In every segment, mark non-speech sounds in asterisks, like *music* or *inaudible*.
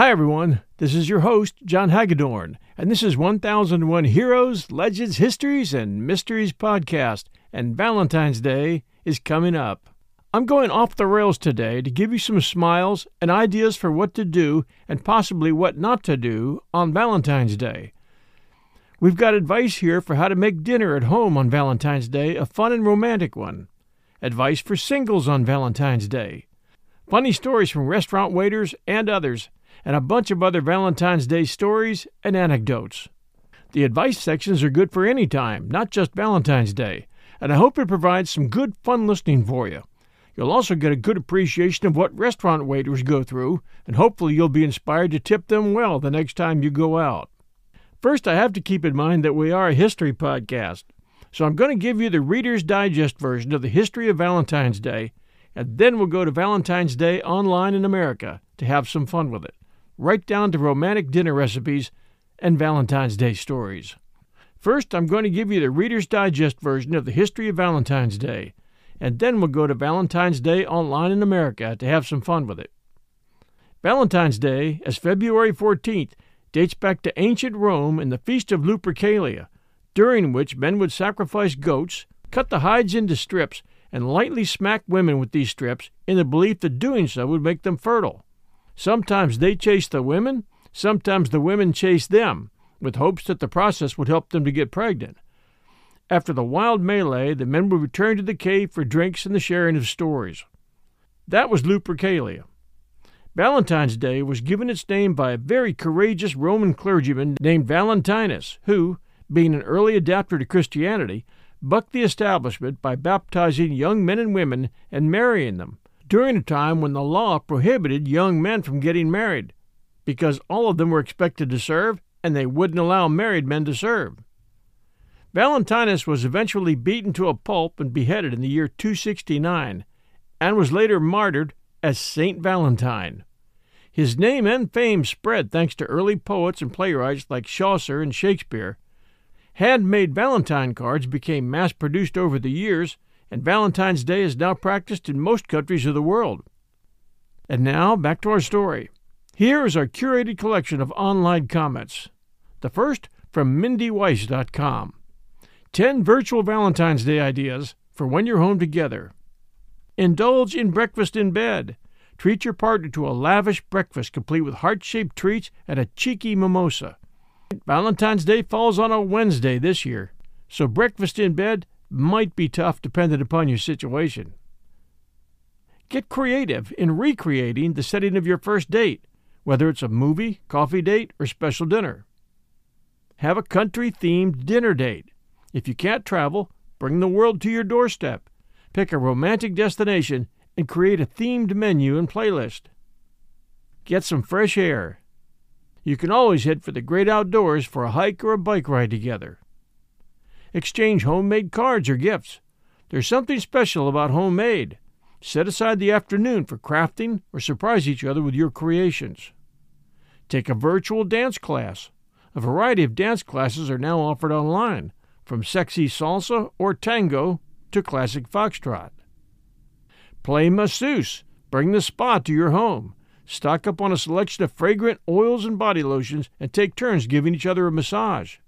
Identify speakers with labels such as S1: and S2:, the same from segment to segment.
S1: Hi, everyone. This is your host, John Hagedorn, and this is 1001 Heroes, Legends, Histories, and Mysteries podcast, and Valentine's Day is coming up. I'm going off the rails today to give you some smiles and ideas for what to do and possibly what not to do on Valentine's Day. We've got advice here for how to make dinner at home on Valentine's Day a fun and romantic one. Advice for singles on Valentine's Day. Funny stories from restaurant waiters and others, and a bunch of other Valentine's Day stories and anecdotes. The advice sections are good for any time, not just Valentine's Day, and I hope it provides some good fun listening for you. You'll also get a good appreciation of what restaurant waiters go through, and hopefully you'll be inspired to tip them well the next time you go out. First, I have to keep in mind that we are a history podcast, so I'm going to give you the Reader's Digest version of the history of Valentine's Day, and then we'll go to Valentine's Day online in America to have some fun with it, right down to romantic dinner recipes and Valentine's Day stories. First, I'm going to give you the Reader's Digest version of the history of Valentine's Day, and then we'll go to Valentine's Day online in America to have some fun with it. Valentine's Day, as February 14th, dates back to ancient Rome and the Feast of Lupercalia, during which men would sacrifice goats, cut the hides into strips, and lightly smack women with these strips in the belief that doing so would make them fertile. Sometimes they chased the women, sometimes the women chased them, with hopes that the process would help them to get pregnant. After the wild melee, the men would return to the cave for drinks and the sharing of stories. That was Lupercalia. Valentine's Day was given its name by a very courageous Roman clergyman named Valentinus, who, being an early adapter to Christianity, bucked the establishment by baptizing young men and women and marrying them during a time when the law prohibited young men from getting married, because all of them were expected to serve and they wouldn't allow married men to serve. Valentinus was eventually beaten to a pulp and beheaded in the year 269, and was later martyred as Saint Valentine. His name and fame spread thanks to early poets and playwrights like Chaucer and Shakespeare. Handmade Valentine cards became mass produced over the years, and Valentine's Day is now practiced in most countries of the world. And now, back to our story. Here is our curated collection of online comments. The first from MindyWeiss.com 10 virtual Valentine's Day ideas for when you're home together. Indulge in breakfast in bed. Treat your partner to a lavish breakfast complete with heart shaped treats and a cheeky mimosa. Valentine's Day falls on a Wednesday this year, so breakfast in bed might be tough depending upon your situation. Get creative in recreating the setting of your first date, whether it's a movie, coffee date, or special dinner. Have a country themed dinner date. If you can't travel, bring the world to your doorstep. Pick a romantic destination and create a themed menu and playlist. Get some fresh air. You can always head for the great outdoors for a hike or a bike ride together. Exchange homemade cards or gifts. There's something special about homemade. Set aside the afternoon for crafting or surprise each other with your creations. Take a virtual dance class. A variety of dance classes are now offered online, from sexy salsa or tango to classic foxtrot. Play masseuse. Bring the spa to your home. Stock up on a selection of fragrant oils and body lotions and take turns giving each other a massage.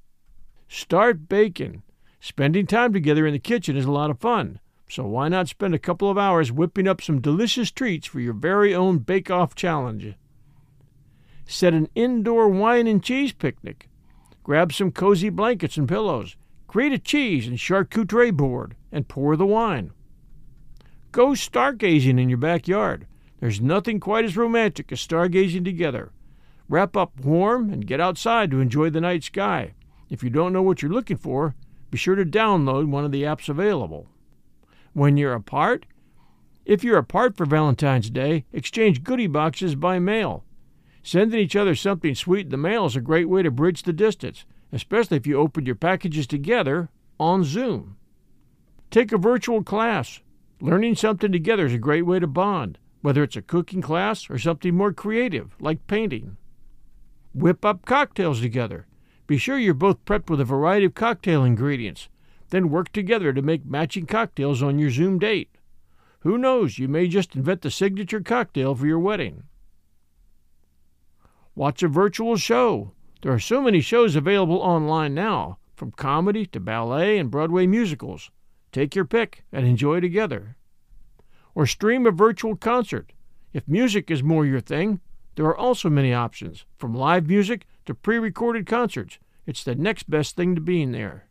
S1: Start baking. Spending time together in the kitchen is a lot of fun, so why not spend a couple of hours whipping up some delicious treats for your very own bake off challenge? Set an indoor wine and cheese picnic. Grab some cozy blankets and pillows. Create a cheese and charcuterie board and pour the wine. Go stargazing in your backyard. There's nothing quite as romantic as stargazing together. Wrap up warm and get outside to enjoy the night sky. If you don't know what you're looking for, be sure to download one of the apps available. When you're apart, if you're apart for Valentine's Day, exchange goodie boxes by mail. Sending each other something sweet in the mail is a great way to bridge the distance, especially if you open your packages together on Zoom. Take a virtual class. Learning something together is a great way to bond, whether it's a cooking class or something more creative, like painting. Whip up cocktails together. Be sure you're both prepped with a variety of cocktail ingredients. Then work together to make matching cocktails on your Zoom date. Who knows, you may just invent the signature cocktail for your wedding. Watch a virtual show. There are so many shows available online now, from comedy to ballet and Broadway musicals. Take your pick and enjoy together. Or stream a virtual concert. If music is more your thing, there are also many options, from live music to pre recorded concerts. It's the next best thing to being there.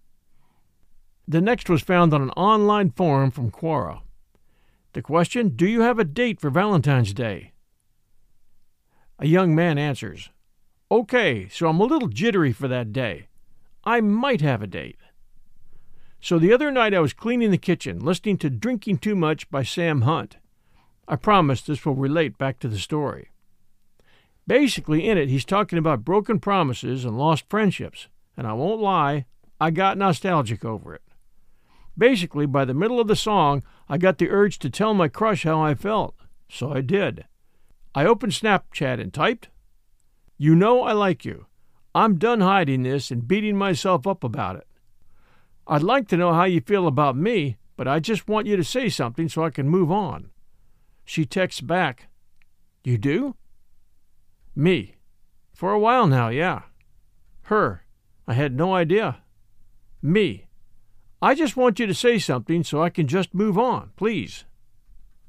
S1: The next was found on an online forum from Quora. The question Do you have a date for Valentine's Day? A young man answers, Okay, so I'm a little jittery for that day. I might have a date. So the other night I was cleaning the kitchen, listening to Drinking Too Much by Sam Hunt. I promise this will relate back to the story. Basically, in it, he's talking about broken promises and lost friendships, and I won't lie, I got nostalgic over it. Basically, by the middle of the song, I got the urge to tell my crush how I felt, so I did. I opened Snapchat and typed, You know I like you. I'm done hiding this and beating myself up about it. I'd like to know how you feel about me, but I just want you to say something so I can move on. She texts back, You do? Me. For a while now, yeah. Her. I had no idea. Me. I just want you to say something so I can just move on, please.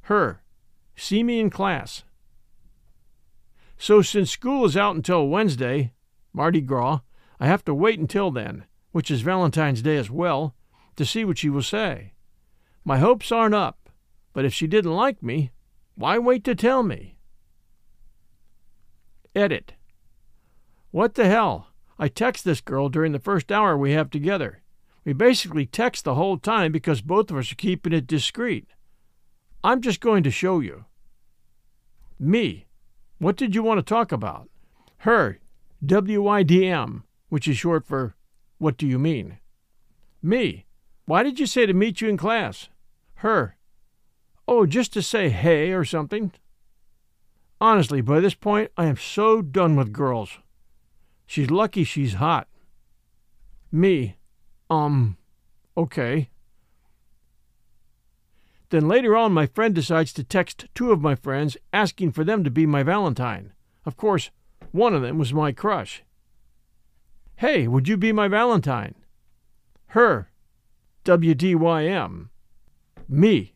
S1: Her. See me in class. So, since school is out until Wednesday, Mardi Gras, I have to wait until then, which is Valentine's Day as well, to see what she will say. My hopes aren't up, but if she didn't like me, why wait to tell me? Edit. What the hell? I text this girl during the first hour we have together. We basically text the whole time because both of us are keeping it discreet. I'm just going to show you. Me. What did you want to talk about? Her. WIDM, which is short for What Do You Mean? Me. Why did you say to meet you in class? Her. Oh, just to say hey or something. Honestly, by this point, I am so done with girls. She's lucky she's hot. Me. Um, okay. Then later on, my friend decides to text two of my friends asking for them to be my Valentine. Of course, one of them was my crush. Hey, would you be my Valentine? Her. WDYM. Me.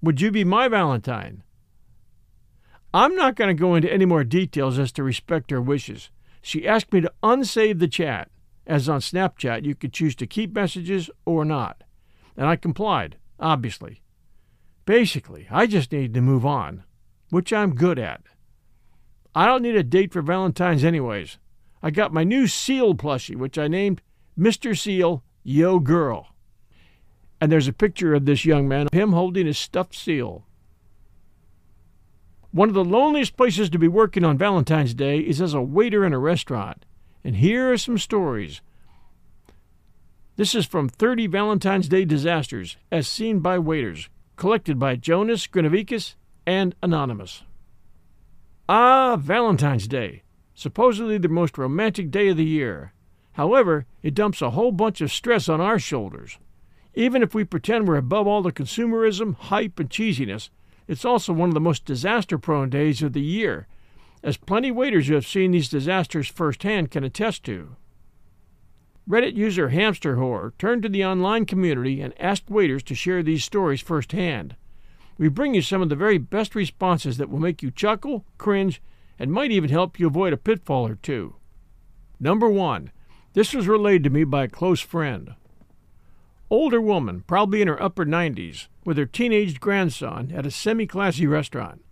S1: Would you be my Valentine? I'm not going to go into any more details as to respect her wishes. She asked me to unsave the chat. As on Snapchat, you could choose to keep messages or not. And I complied, obviously. Basically, I just needed to move on, which I'm good at. I don't need a date for Valentine's, anyways. I got my new seal plushie, which I named Mr. Seal Yo Girl. And there's a picture of this young man, him holding his stuffed seal. One of the loneliest places to be working on Valentine's Day is as a waiter in a restaurant. And here are some stories. This is from 30 Valentine's Day Disasters, as seen by waiters, collected by Jonas Grinovikis and Anonymous. Ah, Valentine's Day, supposedly the most romantic day of the year. However, it dumps a whole bunch of stress on our shoulders. Even if we pretend we're above all the consumerism, hype, and cheesiness, it's also one of the most disaster prone days of the year as plenty waiters who have seen these disasters firsthand can attest to. Reddit user Hamster Whore turned to the online community and asked waiters to share these stories firsthand. We bring you some of the very best responses that will make you chuckle, cringe, and might even help you avoid a pitfall or two. Number one, this was relayed to me by a close friend. Older woman, probably in her upper 90s, with her teenaged grandson at a semi classy restaurant.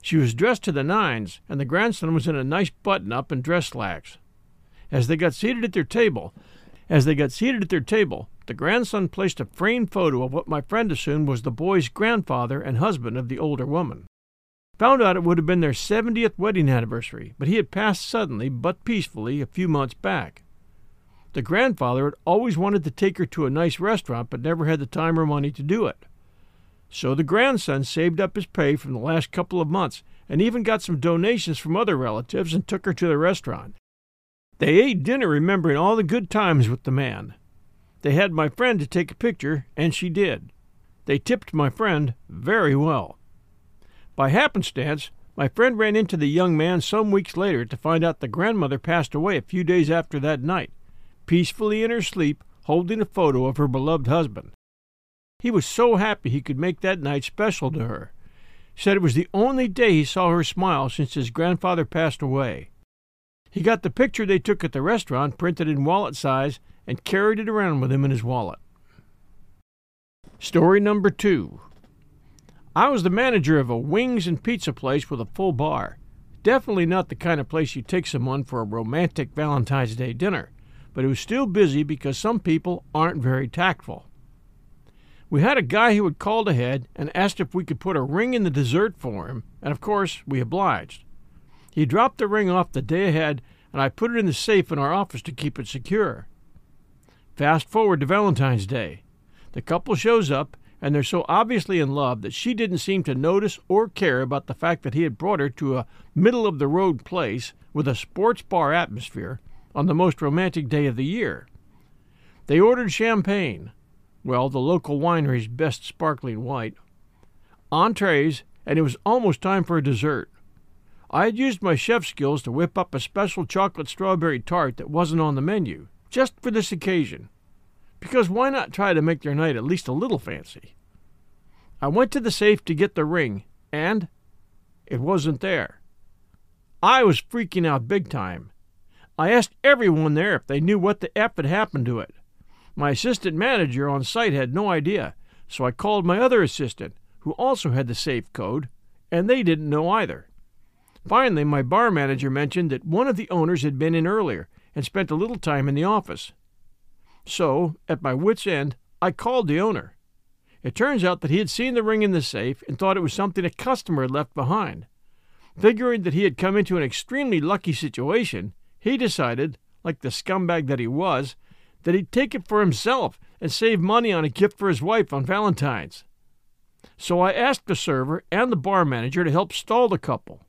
S1: She was dressed to the nines, and the grandson was in a nice button up and dress slacks. As they got seated at their table, as they got seated at their table, the grandson placed a framed photo of what my friend assumed was the boy's grandfather and husband of the older woman. Found out it would have been their 70th wedding anniversary, but he had passed suddenly but peacefully a few months back. The grandfather had always wanted to take her to a nice restaurant but never had the time or money to do it. So the grandson saved up his pay from the last couple of months and even got some donations from other relatives and took her to the restaurant. They ate dinner remembering all the good times with the man. They had my friend to take a picture, and she did. They tipped my friend very well. By happenstance, My friend ran into the young man some weeks later to find out the grandmother passed away a few days after that night, peacefully in her sleep, holding a photo of her beloved husband. He was so happy he could make that night special to her. Said it was the only day he saw her smile since his grandfather passed away. He got the picture they took at the restaurant printed in wallet size and carried it around with him in his wallet. Story number two. I was the manager of a wings and pizza place with a full bar. Definitely not the kind of place you take someone for a romantic Valentine's Day dinner, but it was still busy because some people aren't very tactful. We had a guy who had called ahead and asked if we could put a ring in the dessert for him, and of course we obliged. He dropped the ring off the day ahead, and I put it in the safe in our office to keep it secure. Fast forward to Valentine's Day. The couple shows up, and they're so obviously in love that she didn't seem to notice or care about the fact that he had brought her to a middle of the road place with a sports bar atmosphere on the most romantic day of the year. They ordered champagne, well, the local winery's best sparkling white, entrees, and it was almost time for a dessert. I had used my chef skills to whip up a special chocolate strawberry tart that wasn't on the menu, just for this occasion. Because why not try to make their night at least a little fancy? I went to the safe to get the ring, and it wasn't there. I was freaking out big time. I asked everyone there if they knew what the F had happened to it. My assistant manager on site had no idea, so I called my other assistant, who also had the safe code, and they didn't know either. Finally, my bar manager mentioned that one of the owners had been in earlier and spent a little time in the office. So, at my wits' end, I called the owner. It turns out that he had seen the ring in the safe and thought it was something a customer had left behind. Figuring that he had come into an extremely lucky situation, he decided, like the scumbag that he was, that he'd take it for himself and save money on a gift for his wife on Valentine's. So I asked the server and the bar manager to help stall the couple.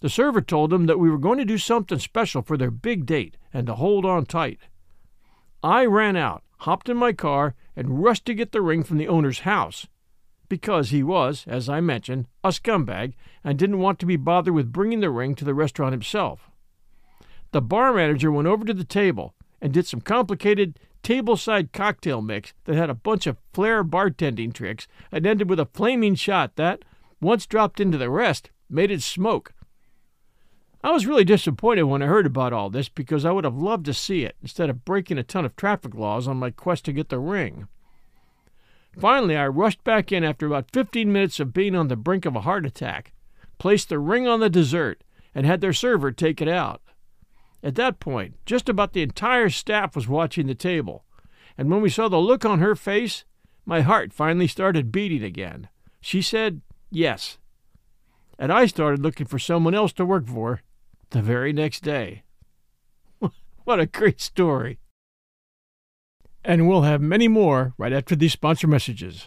S1: The server told them that we were going to do something special for their big date and to hold on tight. I ran out, hopped in my car, and rushed to get the ring from the owner's house because he was, as I mentioned, a scumbag and didn't want to be bothered with bringing the ring to the restaurant himself. The bar manager went over to the table and did some complicated tableside cocktail mix that had a bunch of flair bartending tricks and ended with a flaming shot that, once dropped into the rest, made it smoke. I was really disappointed when I heard about all this because I would have loved to see it instead of breaking a ton of traffic laws on my quest to get the ring. Finally, I rushed back in after about 15 minutes of being on the brink of a heart attack, placed the ring on the dessert, and had their server take it out. At that point, just about the entire staff was watching the table, and when we saw the look on her face, my heart finally started beating again. She said yes. And I started looking for someone else to work for the very next day. *laughs* what a great story! And we'll have many more right after these sponsor messages.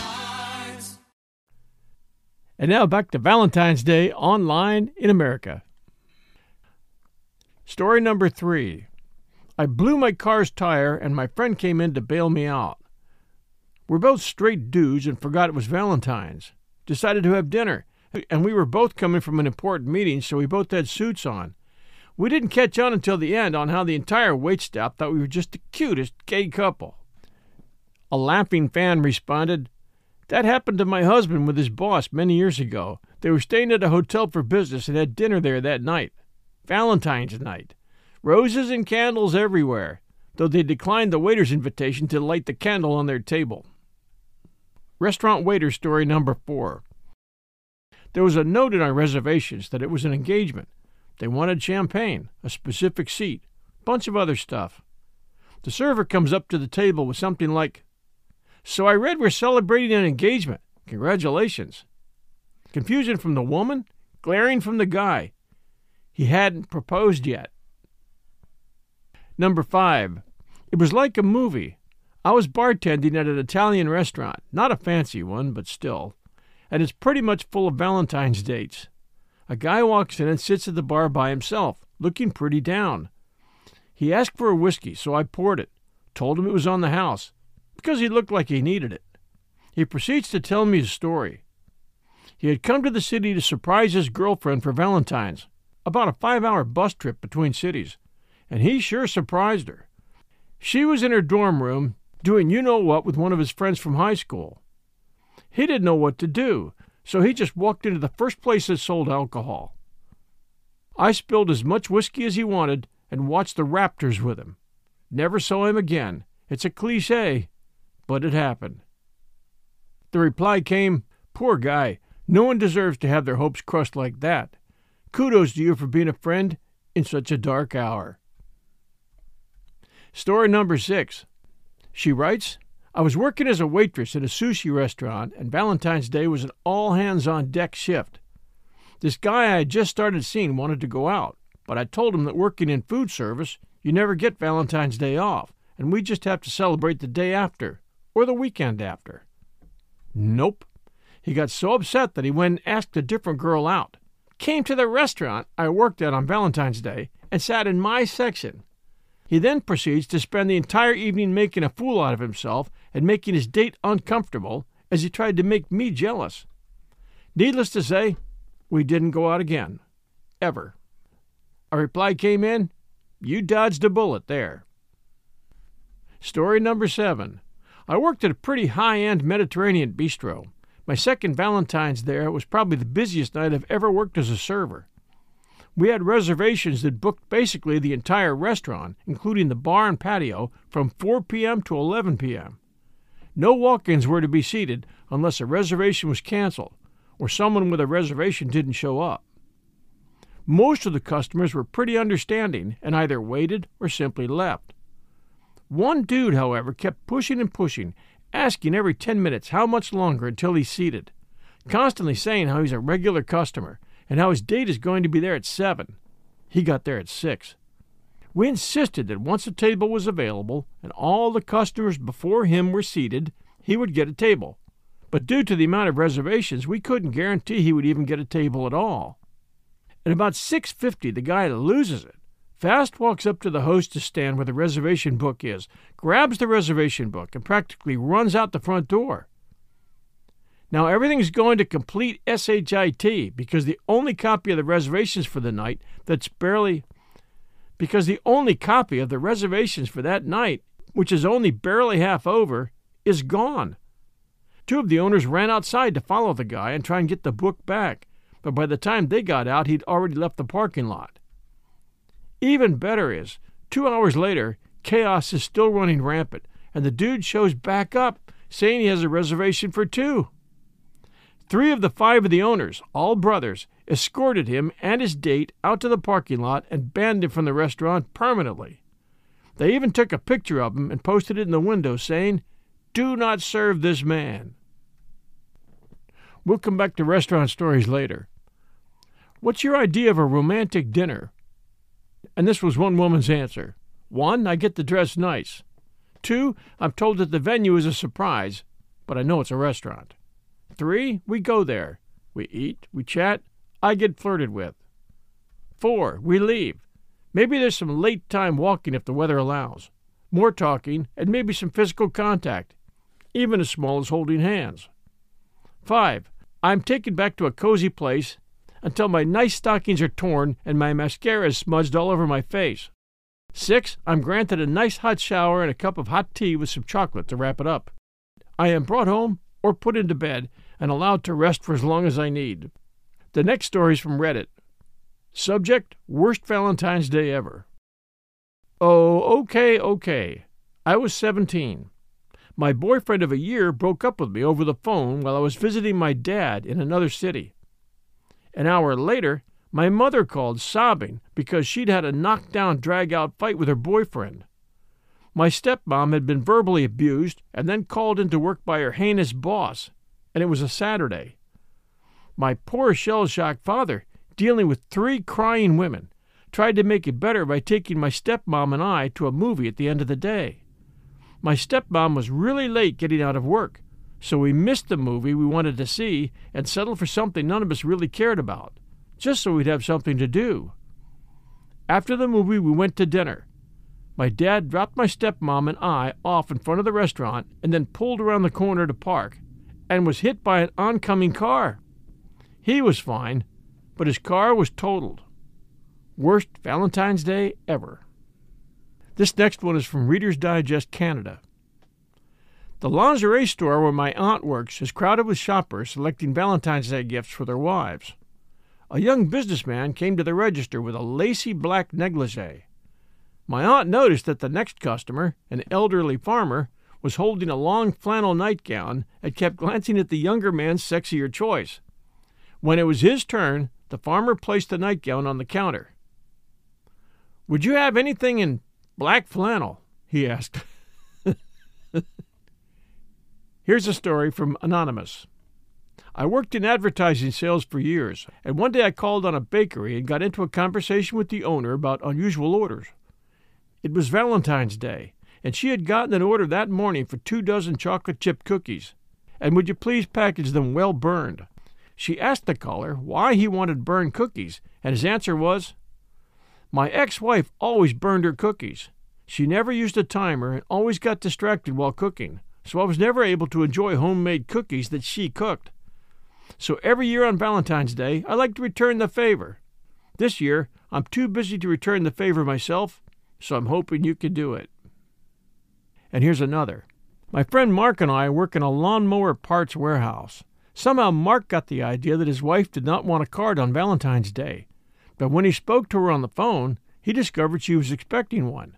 S1: And now back to Valentine's Day online in America. Story number three I blew my car's tire and my friend came in to bail me out. We're both straight dudes and forgot it was Valentine's. Decided to have dinner, and we were both coming from an important meeting, so we both had suits on. We didn't catch on until the end on how the entire waitstaff thought we were just the cutest gay couple. A laughing fan responded, that happened to my husband with his boss many years ago. They were staying at a hotel for business and had dinner there that night. Valentine's night. Roses and candles everywhere, though they declined the waiter's invitation to light the candle on their table. Restaurant waiter story number four. There was a note in our reservations that it was an engagement. They wanted champagne, a specific seat, bunch of other stuff. The server comes up to the table with something like, so I read we're celebrating an engagement. Congratulations. Confusion from the woman, glaring from the guy. He hadn't proposed yet. Number five. It was like a movie. I was bartending at an Italian restaurant, not a fancy one, but still, and it's pretty much full of Valentine's dates. A guy walks in and sits at the bar by himself, looking pretty down. He asked for a whiskey, so I poured it, told him it was on the house, because he looked like he needed it. He proceeds to tell me his story. He had come to the city to surprise his girlfriend for Valentine's, about a five hour bus trip between cities, and he sure surprised her. She was in her dorm room doing you know what with one of his friends from high school. He didn't know what to do, so he just walked into the first place that sold alcohol. I spilled as much whiskey as he wanted and watched the Raptors with him. Never saw him again. It's a cliche, but it happened. The reply came, Poor guy, no one deserves to have their hopes crushed like that. Kudos to you for being a friend in such a dark hour. Story number six. She writes, I was working as a waitress at a sushi restaurant, and Valentine's Day was an all hands on deck shift. This guy I had just started seeing wanted to go out, but I told him that working in food service, you never get Valentine's Day off, and we just have to celebrate the day after, or the weekend after. Nope. He got so upset that he went and asked a different girl out. Came to the restaurant I worked at on Valentine's Day and sat in my section. He then proceeds to spend the entire evening making a fool out of himself and making his date uncomfortable as he tried to make me jealous. Needless to say, we didn't go out again. Ever. A reply came in You dodged a bullet there. Story number seven. I worked at a pretty high end Mediterranean bistro. My second Valentine's there was probably the busiest night I've ever worked as a server. We had reservations that booked basically the entire restaurant, including the bar and patio, from 4 p.m. to 11 p.m. No walk ins were to be seated unless a reservation was canceled or someone with a reservation didn't show up. Most of the customers were pretty understanding and either waited or simply left. One dude, however, kept pushing and pushing, asking every 10 minutes how much longer until he's seated, constantly saying how he's a regular customer and how his date is going to be there at 7. He got there at 6. We insisted that once a table was available and all the customers before him were seated, he would get a table. But due to the amount of reservations, we couldn't guarantee he would even get a table at all. At about 6:50, the guy loses it. Fast walks up to the hostess stand where the reservation book is, grabs the reservation book, and practically runs out the front door. Now everything's going to complete SHIT because the only copy of the reservations for the night that's barely because the only copy of the reservations for that night, which is only barely half over, is gone. Two of the owners ran outside to follow the guy and try and get the book back, but by the time they got out, he'd already left the parking lot. Even better is, two hours later, chaos is still running rampant, and the dude shows back up saying he has a reservation for two. Three of the five of the owners, all brothers, escorted him and his date out to the parking lot and banned him from the restaurant permanently. They even took a picture of him and posted it in the window saying, Do not serve this man. We'll come back to restaurant stories later. What's your idea of a romantic dinner? And this was one woman's answer. One, I get the dress nice. Two, I'm told that the venue is a surprise, but I know it's a restaurant. Three, we go there. We eat, we chat, I get flirted with. Four, we leave. Maybe there's some late time walking if the weather allows. More talking, and maybe some physical contact, even as small as holding hands. Five, I'm taken back to a cozy place until my nice stockings are torn and my mascara is smudged all over my face. Six, I'm granted a nice hot shower and a cup of hot tea with some chocolate to wrap it up. I am brought home or put into bed and allowed to rest for as long as I need. The next story is from Reddit. Subject Worst Valentine's Day Ever. Oh, okay, okay. I was 17. My boyfriend of a year broke up with me over the phone while I was visiting my dad in another city. An hour later, my mother called sobbing because she'd had a knockdown, drag out fight with her boyfriend. My stepmom had been verbally abused and then called into work by her heinous boss, and it was a Saturday. My poor shell shocked father, dealing with three crying women, tried to make it better by taking my stepmom and I to a movie at the end of the day. My stepmom was really late getting out of work, so we missed the movie we wanted to see and settled for something none of us really cared about, just so we'd have something to do. After the movie, we went to dinner. My dad dropped my stepmom and I off in front of the restaurant and then pulled around the corner to park and was hit by an oncoming car. He was fine, but his car was totaled. Worst Valentine's Day ever. This next one is from Reader's Digest Canada. The lingerie store where my aunt works is crowded with shoppers selecting Valentine's Day gifts for their wives. A young businessman came to the register with a lacy black negligee. My aunt noticed that the next customer, an elderly farmer, was holding a long flannel nightgown and kept glancing at the younger man's sexier choice. When it was his turn, the farmer placed the nightgown on the counter. Would you have anything in black flannel? he asked. Here's a story from Anonymous. I worked in advertising sales for years, and one day I called on a bakery and got into a conversation with the owner about unusual orders. It was Valentine's Day, and she had gotten an order that morning for two dozen chocolate chip cookies. And would you please package them well burned? She asked the caller why he wanted burned cookies, and his answer was, My ex wife always burned her cookies. She never used a timer and always got distracted while cooking, so I was never able to enjoy homemade cookies that she cooked. So every year on Valentine's Day, I like to return the favor. This year, I'm too busy to return the favor myself, so I'm hoping you can do it. And here's another. My friend Mark and I work in a lawnmower parts warehouse. Somehow Mark got the idea that his wife did not want a card on Valentine's Day, but when he spoke to her on the phone, he discovered she was expecting one.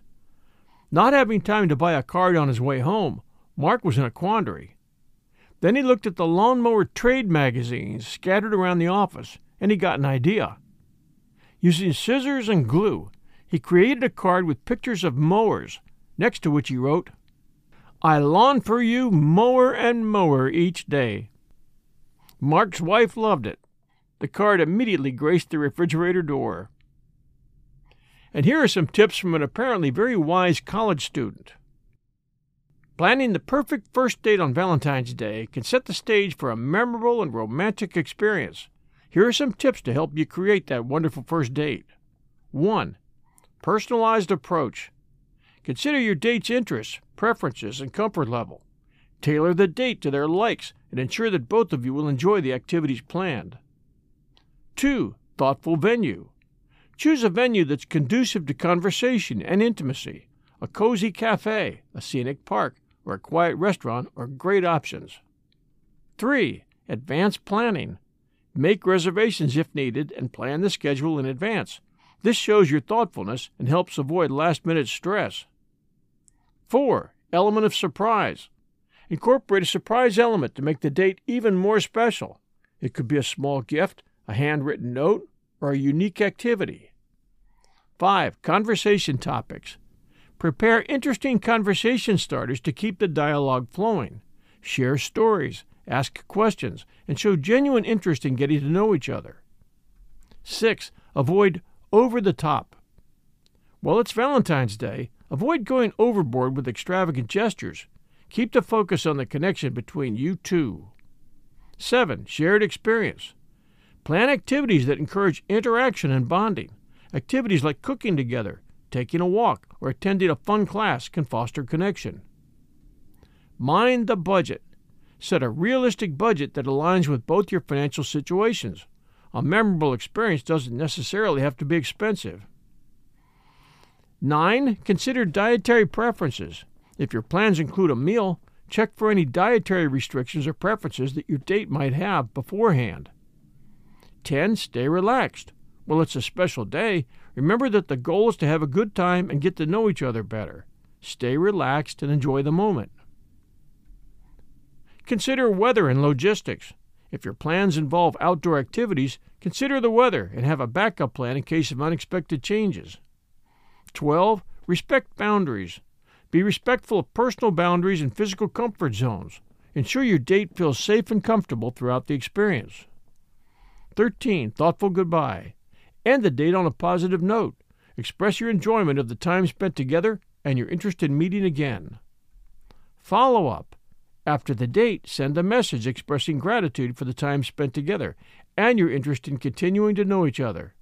S1: Not having time to buy a card on his way home, Mark was in a quandary. Then he looked at the lawnmower trade magazines scattered around the office, and he got an idea. Using scissors and glue, he created a card with pictures of mowers, next to which he wrote, I lawn for you mower and mower each day. Mark's wife loved it. The card immediately graced the refrigerator door. And here are some tips from an apparently very wise college student. Planning the perfect first date on Valentine's Day can set the stage for a memorable and romantic experience. Here are some tips to help you create that wonderful first date. 1. Personalized approach. Consider your date's interests, preferences, and comfort level. Tailor the date to their likes and ensure that both of you will enjoy the activities planned. 2. Thoughtful venue. Choose a venue that's conducive to conversation and intimacy. A cozy cafe, a scenic park, or a quiet restaurant are great options. 3. Advanced planning. Make reservations if needed and plan the schedule in advance. This shows your thoughtfulness and helps avoid last minute stress. 4. Element of surprise. Incorporate a surprise element to make the date even more special. It could be a small gift, a handwritten note, or a unique activity. 5. Conversation topics. Prepare interesting conversation starters to keep the dialogue flowing. Share stories, ask questions, and show genuine interest in getting to know each other. 6. Avoid over the top. Well, it's Valentine's Day. Avoid going overboard with extravagant gestures. Keep the focus on the connection between you two. 7. Shared experience. Plan activities that encourage interaction and bonding. Activities like cooking together, taking a walk, or attending a fun class can foster connection. Mind the budget. Set a realistic budget that aligns with both your financial situations. A memorable experience doesn't necessarily have to be expensive. 9. Consider dietary preferences. If your plans include a meal, check for any dietary restrictions or preferences that your date might have beforehand. 10. Stay relaxed. Well, it's a special day. Remember that the goal is to have a good time and get to know each other better. Stay relaxed and enjoy the moment. Consider weather and logistics. If your plans involve outdoor activities, consider the weather and have a backup plan in case of unexpected changes. 12. Respect boundaries. Be respectful of personal boundaries and physical comfort zones. Ensure your date feels safe and comfortable throughout the experience. 13. Thoughtful goodbye. End the date on a positive note. Express your enjoyment of the time spent together and your interest in meeting again. Follow up. After the date, send a message expressing gratitude for the time spent together and your interest in continuing to know each other.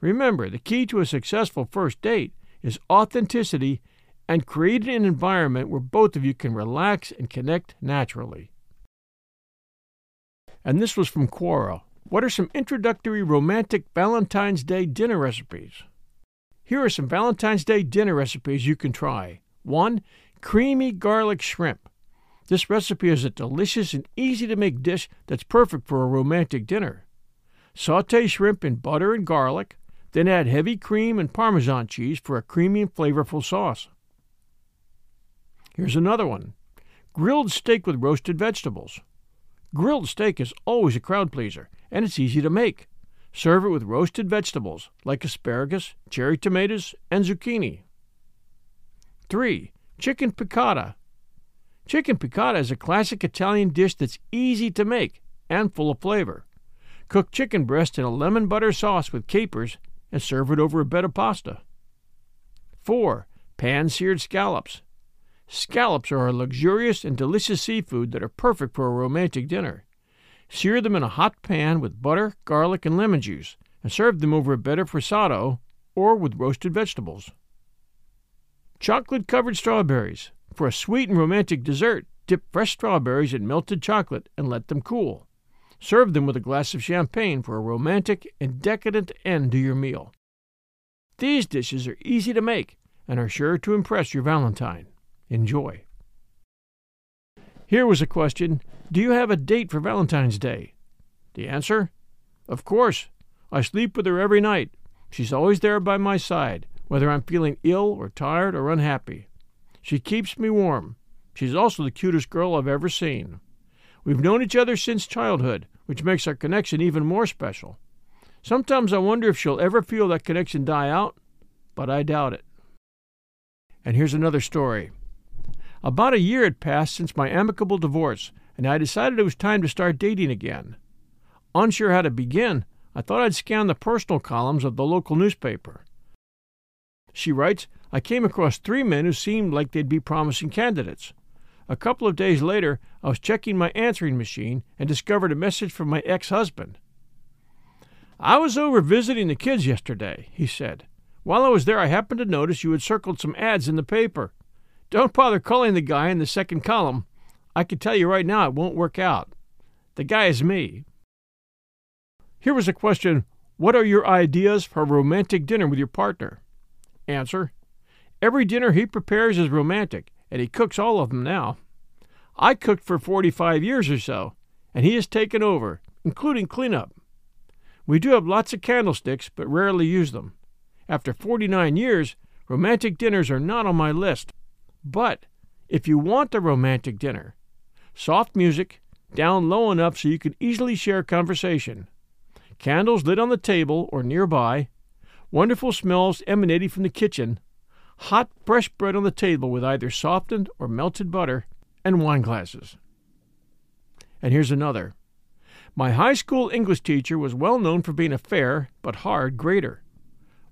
S1: Remember, the key to a successful first date is authenticity and creating an environment where both of you can relax and connect naturally. And this was from Quora. What are some introductory romantic Valentine's Day dinner recipes? Here are some Valentine's Day dinner recipes you can try. 1. Creamy garlic shrimp. This recipe is a delicious and easy to make dish that's perfect for a romantic dinner. Saute shrimp in butter and garlic, then add heavy cream and Parmesan cheese for a creamy and flavorful sauce. Here's another one grilled steak with roasted vegetables. Grilled steak is always a crowd pleaser, and it's easy to make. Serve it with roasted vegetables like asparagus, cherry tomatoes, and zucchini. 3. Chicken piccata. Chicken piccata is a classic Italian dish that's easy to make and full of flavor. Cook chicken breast in a lemon butter sauce with capers and serve it over a bed of pasta. 4. Pan seared scallops. Scallops are a luxurious and delicious seafood that are perfect for a romantic dinner. Sear them in a hot pan with butter, garlic, and lemon juice, and serve them over a bed of risotto or with roasted vegetables. Chocolate covered strawberries. For a sweet and romantic dessert, dip fresh strawberries in melted chocolate and let them cool. Serve them with a glass of champagne for a romantic and decadent end to your meal. These dishes are easy to make and are sure to impress your Valentine. Enjoy. Here was a question Do you have a date for Valentine's Day? The answer? Of course. I sleep with her every night. She's always there by my side, whether I'm feeling ill or tired or unhappy. She keeps me warm. She's also the cutest girl I've ever seen. We've known each other since childhood, which makes our connection even more special. Sometimes I wonder if she'll ever feel that connection die out, but I doubt it. And here's another story. About a year had passed since my amicable divorce, and I decided it was time to start dating again. Unsure how to begin, I thought I'd scan the personal columns of the local newspaper. She writes, I came across three men who seemed like they'd be promising candidates. A couple of days later, I was checking my answering machine and discovered a message from my ex husband. I was over visiting the kids yesterday, he said. While I was there, I happened to notice you had circled some ads in the paper. Don't bother calling the guy in the second column. I can tell you right now it won't work out. The guy is me. Here was a question What are your ideas for a romantic dinner with your partner? Answer Every dinner he prepares is romantic, and he cooks all of them now. I cooked for 45 years or so, and he has taken over, including cleanup. We do have lots of candlesticks, but rarely use them. After 49 years, romantic dinners are not on my list. But if you want a romantic dinner, soft music, down low enough so you can easily share conversation, candles lit on the table or nearby, wonderful smells emanating from the kitchen, hot fresh bread on the table with either softened or melted butter, and wine glasses. And here's another. My high school English teacher was well known for being a fair but hard grader.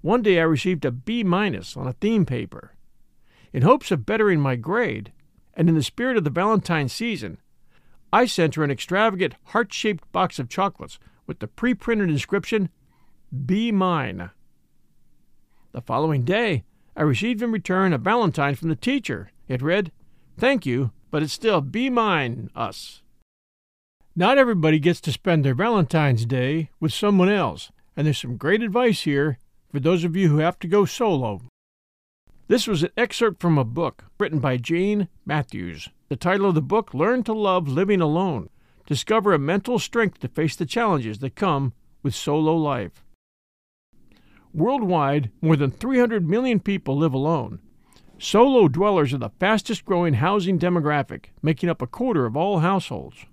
S1: One day I received a B minus on a theme paper. In hopes of bettering my grade, and in the spirit of the Valentine season, I sent her an extravagant heart shaped box of chocolates with the pre printed inscription, Be Mine. The following day, I received in return a valentine from the teacher. It read, Thank you, but it's still Be Mine, us. Not everybody gets to spend their Valentine's Day with someone else, and there's some great advice here for those of you who have to go solo. This was an excerpt from a book written by Jane Matthews. The title of the book, Learn to Love Living Alone. Discover a mental strength to face the challenges that come with solo life. Worldwide, more than 300 million people live alone. Solo dwellers are the fastest growing housing demographic, making up a quarter of all households.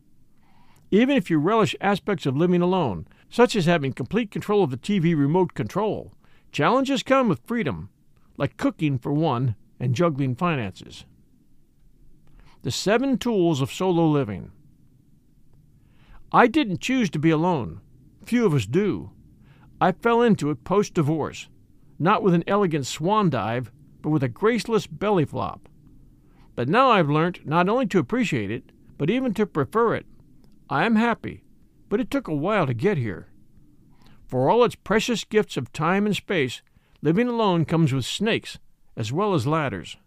S1: Even if you relish aspects of living alone, such as having complete control of the TV remote control, challenges come with freedom like cooking for one and juggling finances. The seven tools of solo living. I didn't choose to be alone. Few of us do. I fell into it post divorce, not with an elegant swan dive, but with a graceless belly flop. But now I've learnt not only to appreciate it, but even to prefer it. I am happy, but it took a while to get here. For all its precious gifts of time and space, living alone comes with snakes as well as ladders.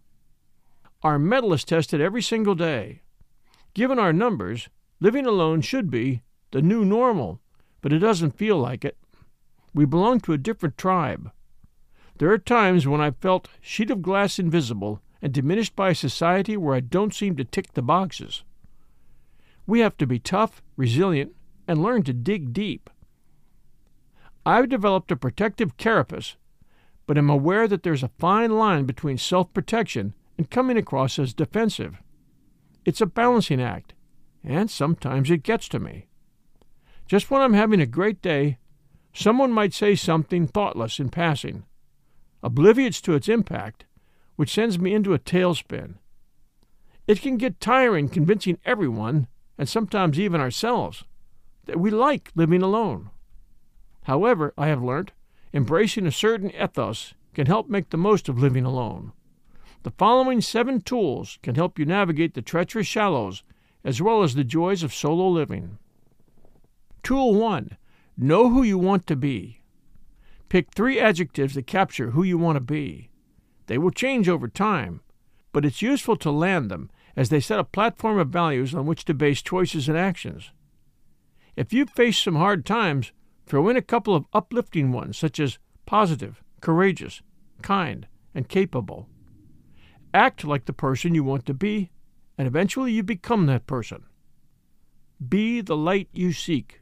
S1: Our mettle is tested every single day. Given our numbers, living alone should be the new normal, but it doesn't feel like it. We belong to a different tribe. There are times when I've felt sheet of glass invisible and diminished by a society where I don't seem to tick the boxes. We have to be tough, resilient, and learn to dig deep. I've developed a protective carapace, but am aware that there's a fine line between self protection and coming across as defensive. It's a balancing act, and sometimes it gets to me. Just when I'm having a great day, someone might say something thoughtless in passing, oblivious to its impact, which sends me into a tailspin. It can get tiring convincing everyone, and sometimes even ourselves, that we like living alone. However, I have learnt, embracing a certain ethos can help make the most of living alone. The following seven tools can help you navigate the treacherous shallows as well as the joys of solo living. Tool 1 Know who you want to be. Pick three adjectives that capture who you want to be. They will change over time, but it's useful to land them as they set a platform of values on which to base choices and actions. If you've faced some hard times, throw in a couple of uplifting ones such as positive, courageous, kind, and capable. Act like the person you want to be, and eventually you become that person. Be the light you seek.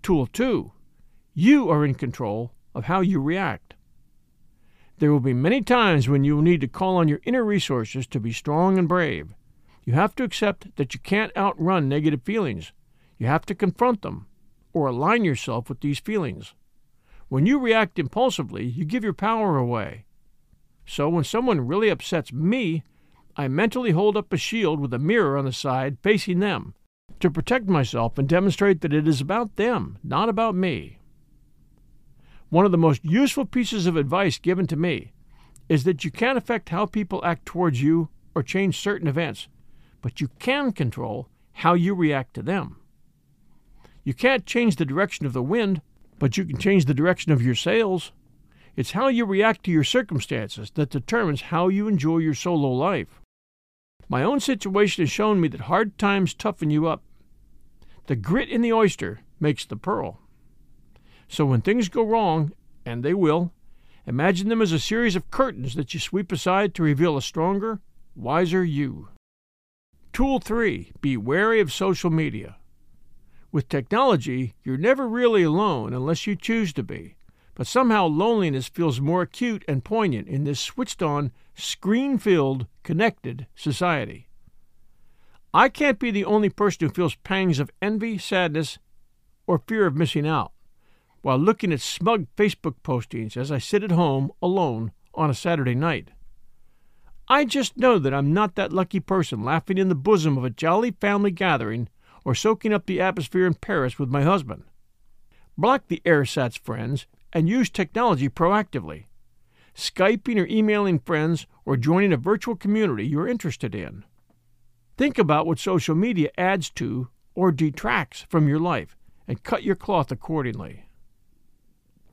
S1: Tool 2 You are in control of how you react. There will be many times when you will need to call on your inner resources to be strong and brave. You have to accept that you can't outrun negative feelings. You have to confront them or align yourself with these feelings. When you react impulsively, you give your power away. So when someone really upsets me, I mentally hold up a shield with a mirror on the side facing them to protect myself and demonstrate that it is about them, not about me. One of the most useful pieces of advice given to me is that you can't affect how people act towards you or change certain events, but you can control how you react to them. You can't change the direction of the wind, but you can change the direction of your sails. It's how you react to your circumstances that determines how you enjoy your solo life. My own situation has shown me that hard times toughen you up. The grit in the oyster makes the pearl. So when things go wrong, and they will, imagine them as a series of curtains that you sweep aside to reveal a stronger, wiser you. Tool 3 Be wary of social media. With technology, you're never really alone unless you choose to be. But somehow loneliness feels more acute and poignant in this switched on, screen filled, connected society. I can't be the only person who feels pangs of envy, sadness, or fear of missing out while looking at smug Facebook postings as I sit at home alone on a Saturday night. I just know that I'm not that lucky person laughing in the bosom of a jolly family gathering or soaking up the atmosphere in Paris with my husband. Block the ersatz friends and use technology proactively. Skyping or emailing friends or joining a virtual community you're interested in. Think about what social media adds to or detracts from your life and cut your cloth accordingly.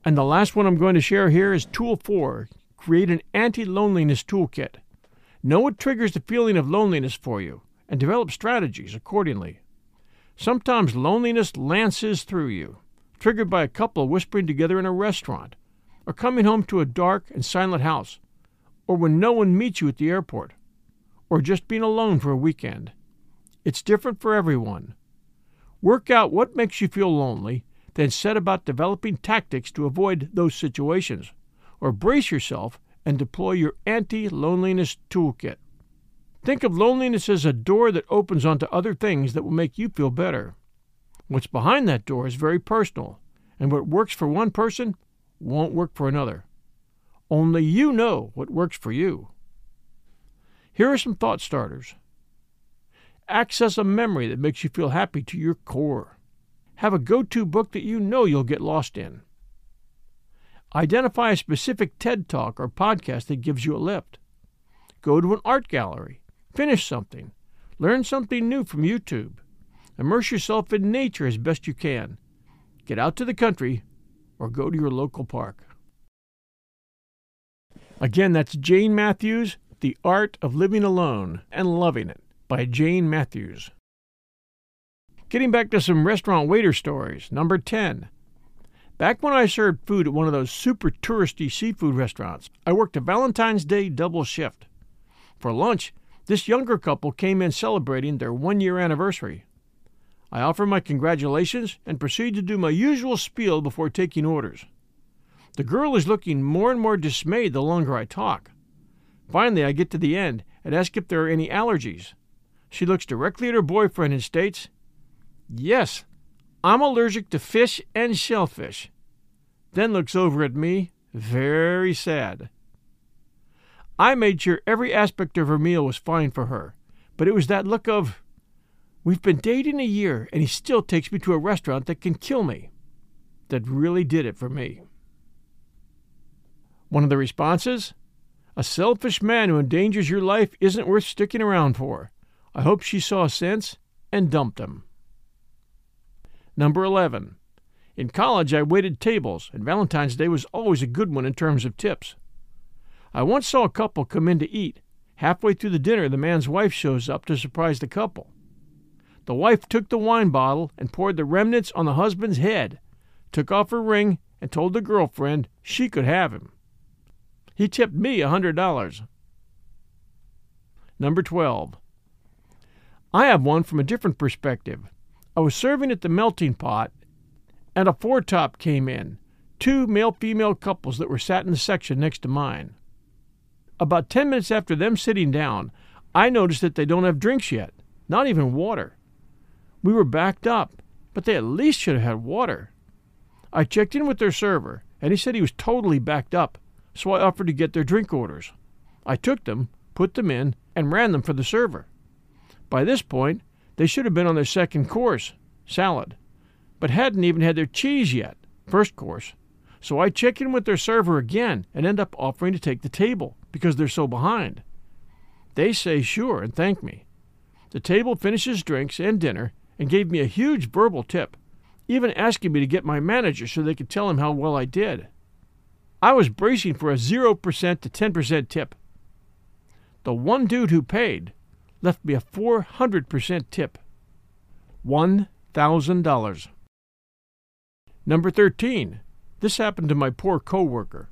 S1: And the last one I'm going to share here is Tool 4 Create an anti loneliness toolkit. Know what triggers the feeling of loneliness for you and develop strategies accordingly. Sometimes loneliness lances through you, triggered by a couple whispering together in a restaurant, or coming home to a dark and silent house, or when no one meets you at the airport, or just being alone for a weekend. It's different for everyone. Work out what makes you feel lonely then set about developing tactics to avoid those situations, or brace yourself and deploy your anti loneliness toolkit. Think of loneliness as a door that opens onto other things that will make you feel better. What's behind that door is very personal, and what works for one person won't work for another. Only you know what works for you. Here are some thought starters. Access a memory that makes you feel happy to your core. Have a go to book that you know you'll get lost in. Identify a specific TED Talk or podcast that gives you a lift. Go to an art gallery. Finish something. Learn something new from YouTube. Immerse yourself in nature as best you can. Get out to the country or go to your local park. Again, that's Jane Matthews, The Art of Living Alone and Loving It by Jane Matthews. Getting back to some restaurant waiter stories. Number 10. Back when I served food at one of those super touristy seafood restaurants, I worked a Valentine's Day double shift. For lunch, this younger couple came in celebrating their one year anniversary. I offer my congratulations and proceed to do my usual spiel before taking orders. The girl is looking more and more dismayed the longer I talk. Finally, I get to the end and ask if there are any allergies. She looks directly at her boyfriend and states, Yes, I'm allergic to fish and shellfish. Then looks over at me, very sad. I made sure every aspect of her meal was fine for her, but it was that look of, We've been dating a year, and he still takes me to a restaurant that can kill me. That really did it for me. One of the responses A selfish man who endangers your life isn't worth sticking around for. I hope she saw sense and dumped him. Number 11. In college, I waited tables, and Valentine's Day was always a good one in terms of tips. I once saw a couple come in to eat. Halfway through the dinner, the man's wife shows up to surprise the couple. The wife took the wine bottle and poured the remnants on the husband's head, took off her ring, and told the girlfriend she could have him. He tipped me a hundred dollars. Number 12. I have one from a different perspective. I was serving at the melting pot, and a four top came in, two male female couples that were sat in the section next to mine. About ten minutes after them sitting down, I noticed that they don't have drinks yet, not even water. We were backed up, but they at least should have had water. I checked in with their server, and he said he was totally backed up, so I offered to get their drink orders. I took them, put them in, and ran them for the server. By this point, they should have been on their second course, salad, but hadn't even had their cheese yet, first course. So I check in with their server again and end up offering to take the table because they're so behind. They say sure and thank me. The table finishes drinks and dinner and gave me a huge verbal tip, even asking me to get my manager so they could tell him how well I did. I was bracing for a 0% to 10% tip. The one dude who paid left me a 400% tip. $1,000. Number 13. This happened to my poor coworker.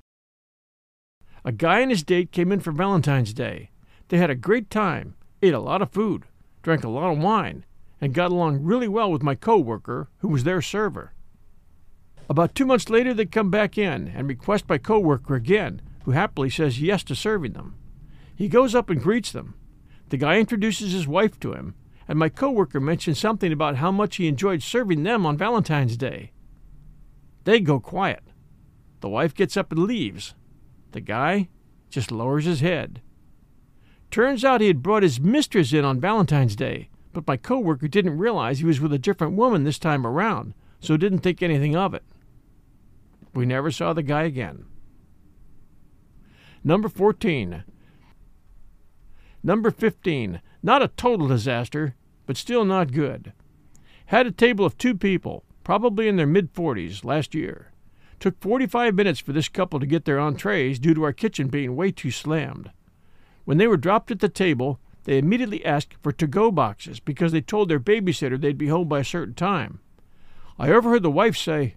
S1: A guy and his date came in for Valentine's Day. They had a great time, ate a lot of food, drank a lot of wine, and got along really well with my coworker, who was their server. About two months later, they come back in and request my coworker again, who happily says yes to serving them. He goes up and greets them. The guy introduces his wife to him, and my coworker mentions something about how much he enjoyed serving them on Valentine's Day. They go quiet. The wife gets up and leaves. The guy just lowers his head. Turns out he had brought his mistress in on Valentine's Day, but my coworker didn't realize he was with a different woman this time around, so didn't think anything of it. We never saw the guy again. Number 14. Number 15. Not a total disaster, but still not good. Had a table of two people, probably in their mid 40s, last year. Took 45 minutes for this couple to get their entrees due to our kitchen being way too slammed. When they were dropped at the table, they immediately asked for to go boxes because they told their babysitter they'd be home by a certain time. I overheard the wife say,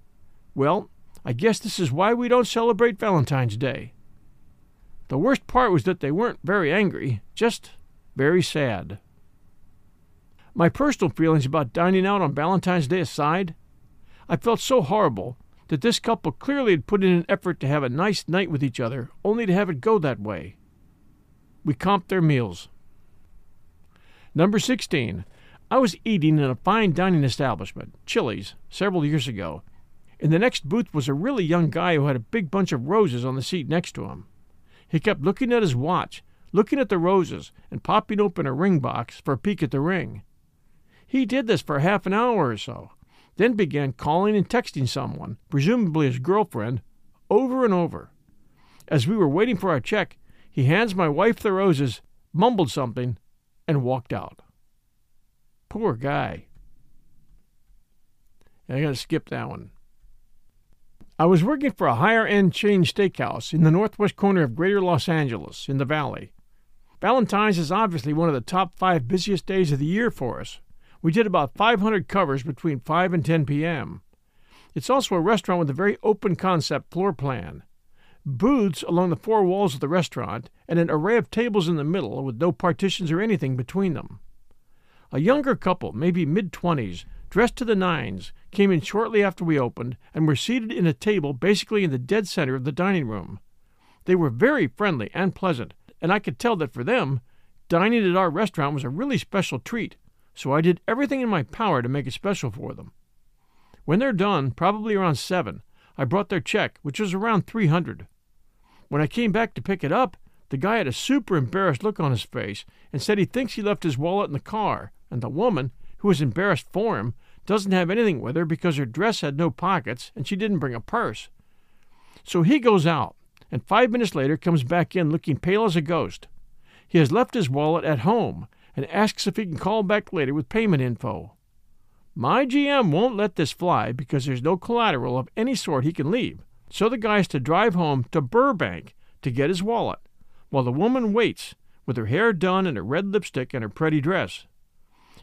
S1: Well, I guess this is why we don't celebrate Valentine's Day. The worst part was that they weren't very angry, just very sad. My personal feelings about dining out on Valentine's Day aside, I felt so horrible that this couple clearly had put in an effort to have a nice night with each other, only to have it go that way. We comped their meals. Number 16. I was eating in a fine dining establishment, Chili's, several years ago. In the next booth was a really young guy who had a big bunch of roses on the seat next to him. He kept looking at his watch, looking at the roses, and popping open a ring box for a peek at the ring. He did this for half an hour or so. Then began calling and texting someone, presumably his girlfriend, over and over. As we were waiting for our check, he hands my wife the roses, mumbled something, and walked out. Poor guy. I gotta skip that one. I was working for a higher end chain steakhouse in the northwest corner of greater Los Angeles, in the valley. Valentine's is obviously one of the top five busiest days of the year for us. We did about 500 covers between 5 and 10 p.m. It's also a restaurant with a very open concept floor plan. Booths along the four walls of the restaurant, and an array of tables in the middle with no partitions or anything between them. A younger couple, maybe mid 20s, dressed to the nines, came in shortly after we opened and were seated in a table basically in the dead center of the dining room. They were very friendly and pleasant, and I could tell that for them, dining at our restaurant was a really special treat, so I did everything in my power to make it special for them. When they're done, probably around seven, I brought their check, which was around three hundred. When I came back to pick it up, the guy had a super embarrassed look on his face and said he thinks he left his wallet in the car, and the woman, who was embarrassed for him, doesn't have anything with her because her dress had no pockets and she didn't bring a purse. So he goes out, and five minutes later comes back in looking pale as a ghost. He has left his wallet at home and asks if he can call back later with payment info. My GM won't let this fly because there's no collateral of any sort he can leave, so the guy has to drive home to Burbank to get his wallet, while the woman waits with her hair done and her red lipstick and her pretty dress.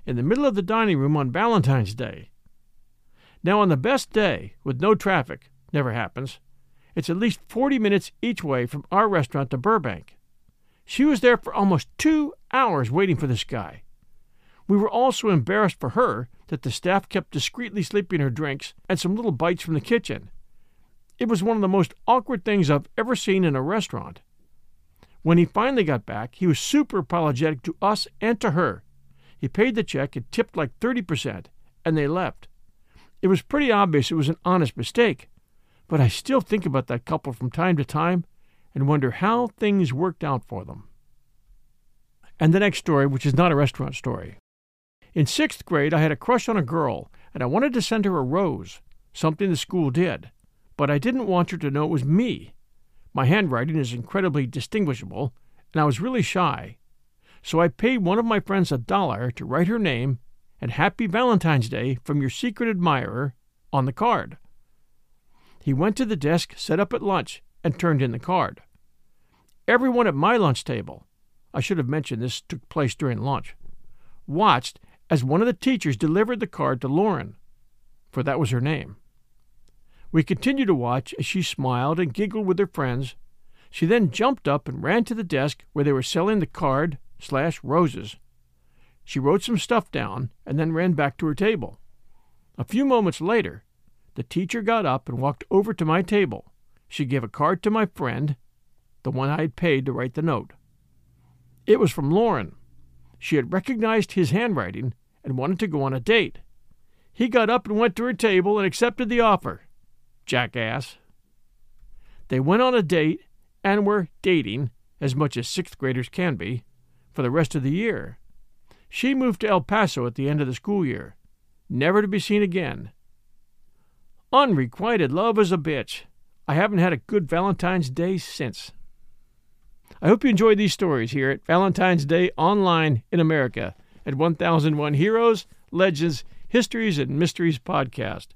S1: In the middle of the dining room on Valentine's Day. Now, on the best day, with no traffic, never happens, it's at least 40 minutes each way from our restaurant to Burbank. She was there for almost two hours waiting for this guy. We were all so embarrassed for her that the staff kept discreetly slipping her drinks and some little bites from the kitchen. It was one of the most awkward things I've ever seen in a restaurant. When he finally got back, he was super apologetic to us and to her. He paid the check and tipped like 30%, and they left. It was pretty obvious it was an honest mistake, but I still think about that couple from time to time and wonder how things worked out for them. And the next story, which is not a restaurant story. In sixth grade, I had a crush on a girl, and I wanted to send her a rose, something the school did, but I didn't want her to know it was me. My handwriting is incredibly distinguishable, and I was really shy. So I paid one of my friends a dollar to write her name and Happy Valentine's Day from your secret admirer on the card. He went to the desk set up at lunch and turned in the card. Everyone at my lunch table, I should have mentioned this took place during lunch, watched as one of the teachers delivered the card to Lauren, for that was her name. We continued to watch as she smiled and giggled with her friends. She then jumped up and ran to the desk where they were selling the card slash roses. She wrote some stuff down and then ran back to her table. A few moments later, the teacher got up and walked over to my table. She gave a card to my friend, the one I had paid to write the note. It was from Lauren. She had recognized his handwriting and wanted to go on a date. He got up and went to her table and accepted the offer. Jackass. They went on a date and were dating, as much as sixth graders can be, for the rest of the year. She moved to El Paso at the end of the school year, never to be seen again. Unrequited love is a bitch. I haven't had a good Valentine's Day since. I hope you enjoyed these stories here at Valentine's Day Online in America at 1001 Heroes, Legends, Histories, and Mysteries podcast.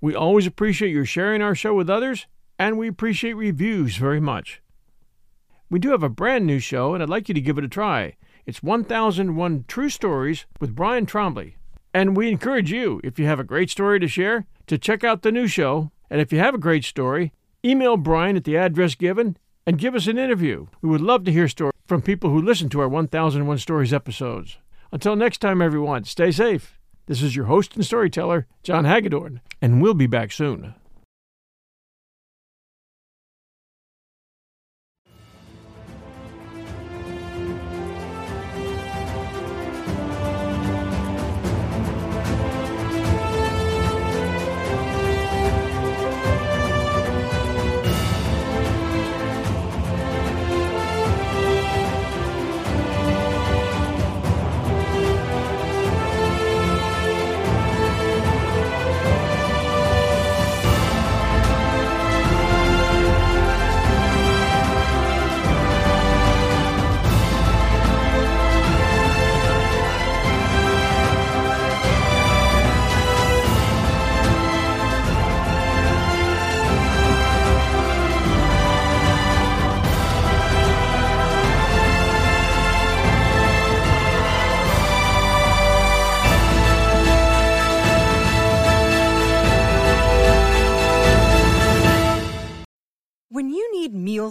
S1: We always appreciate your sharing our show with others, and we appreciate reviews very much. We do have a brand new show, and I'd like you to give it a try. It's 1001 True Stories with Brian Tremblay. And we encourage you, if you have a great story to share, to check out the new show. And if you have a great story, email Brian at the address given and give us an interview. We would love to hear stories from people who listen to our 1001 Stories episodes. Until next time, everyone, stay safe. This is your host and storyteller, John Hagedorn, and we'll be back soon.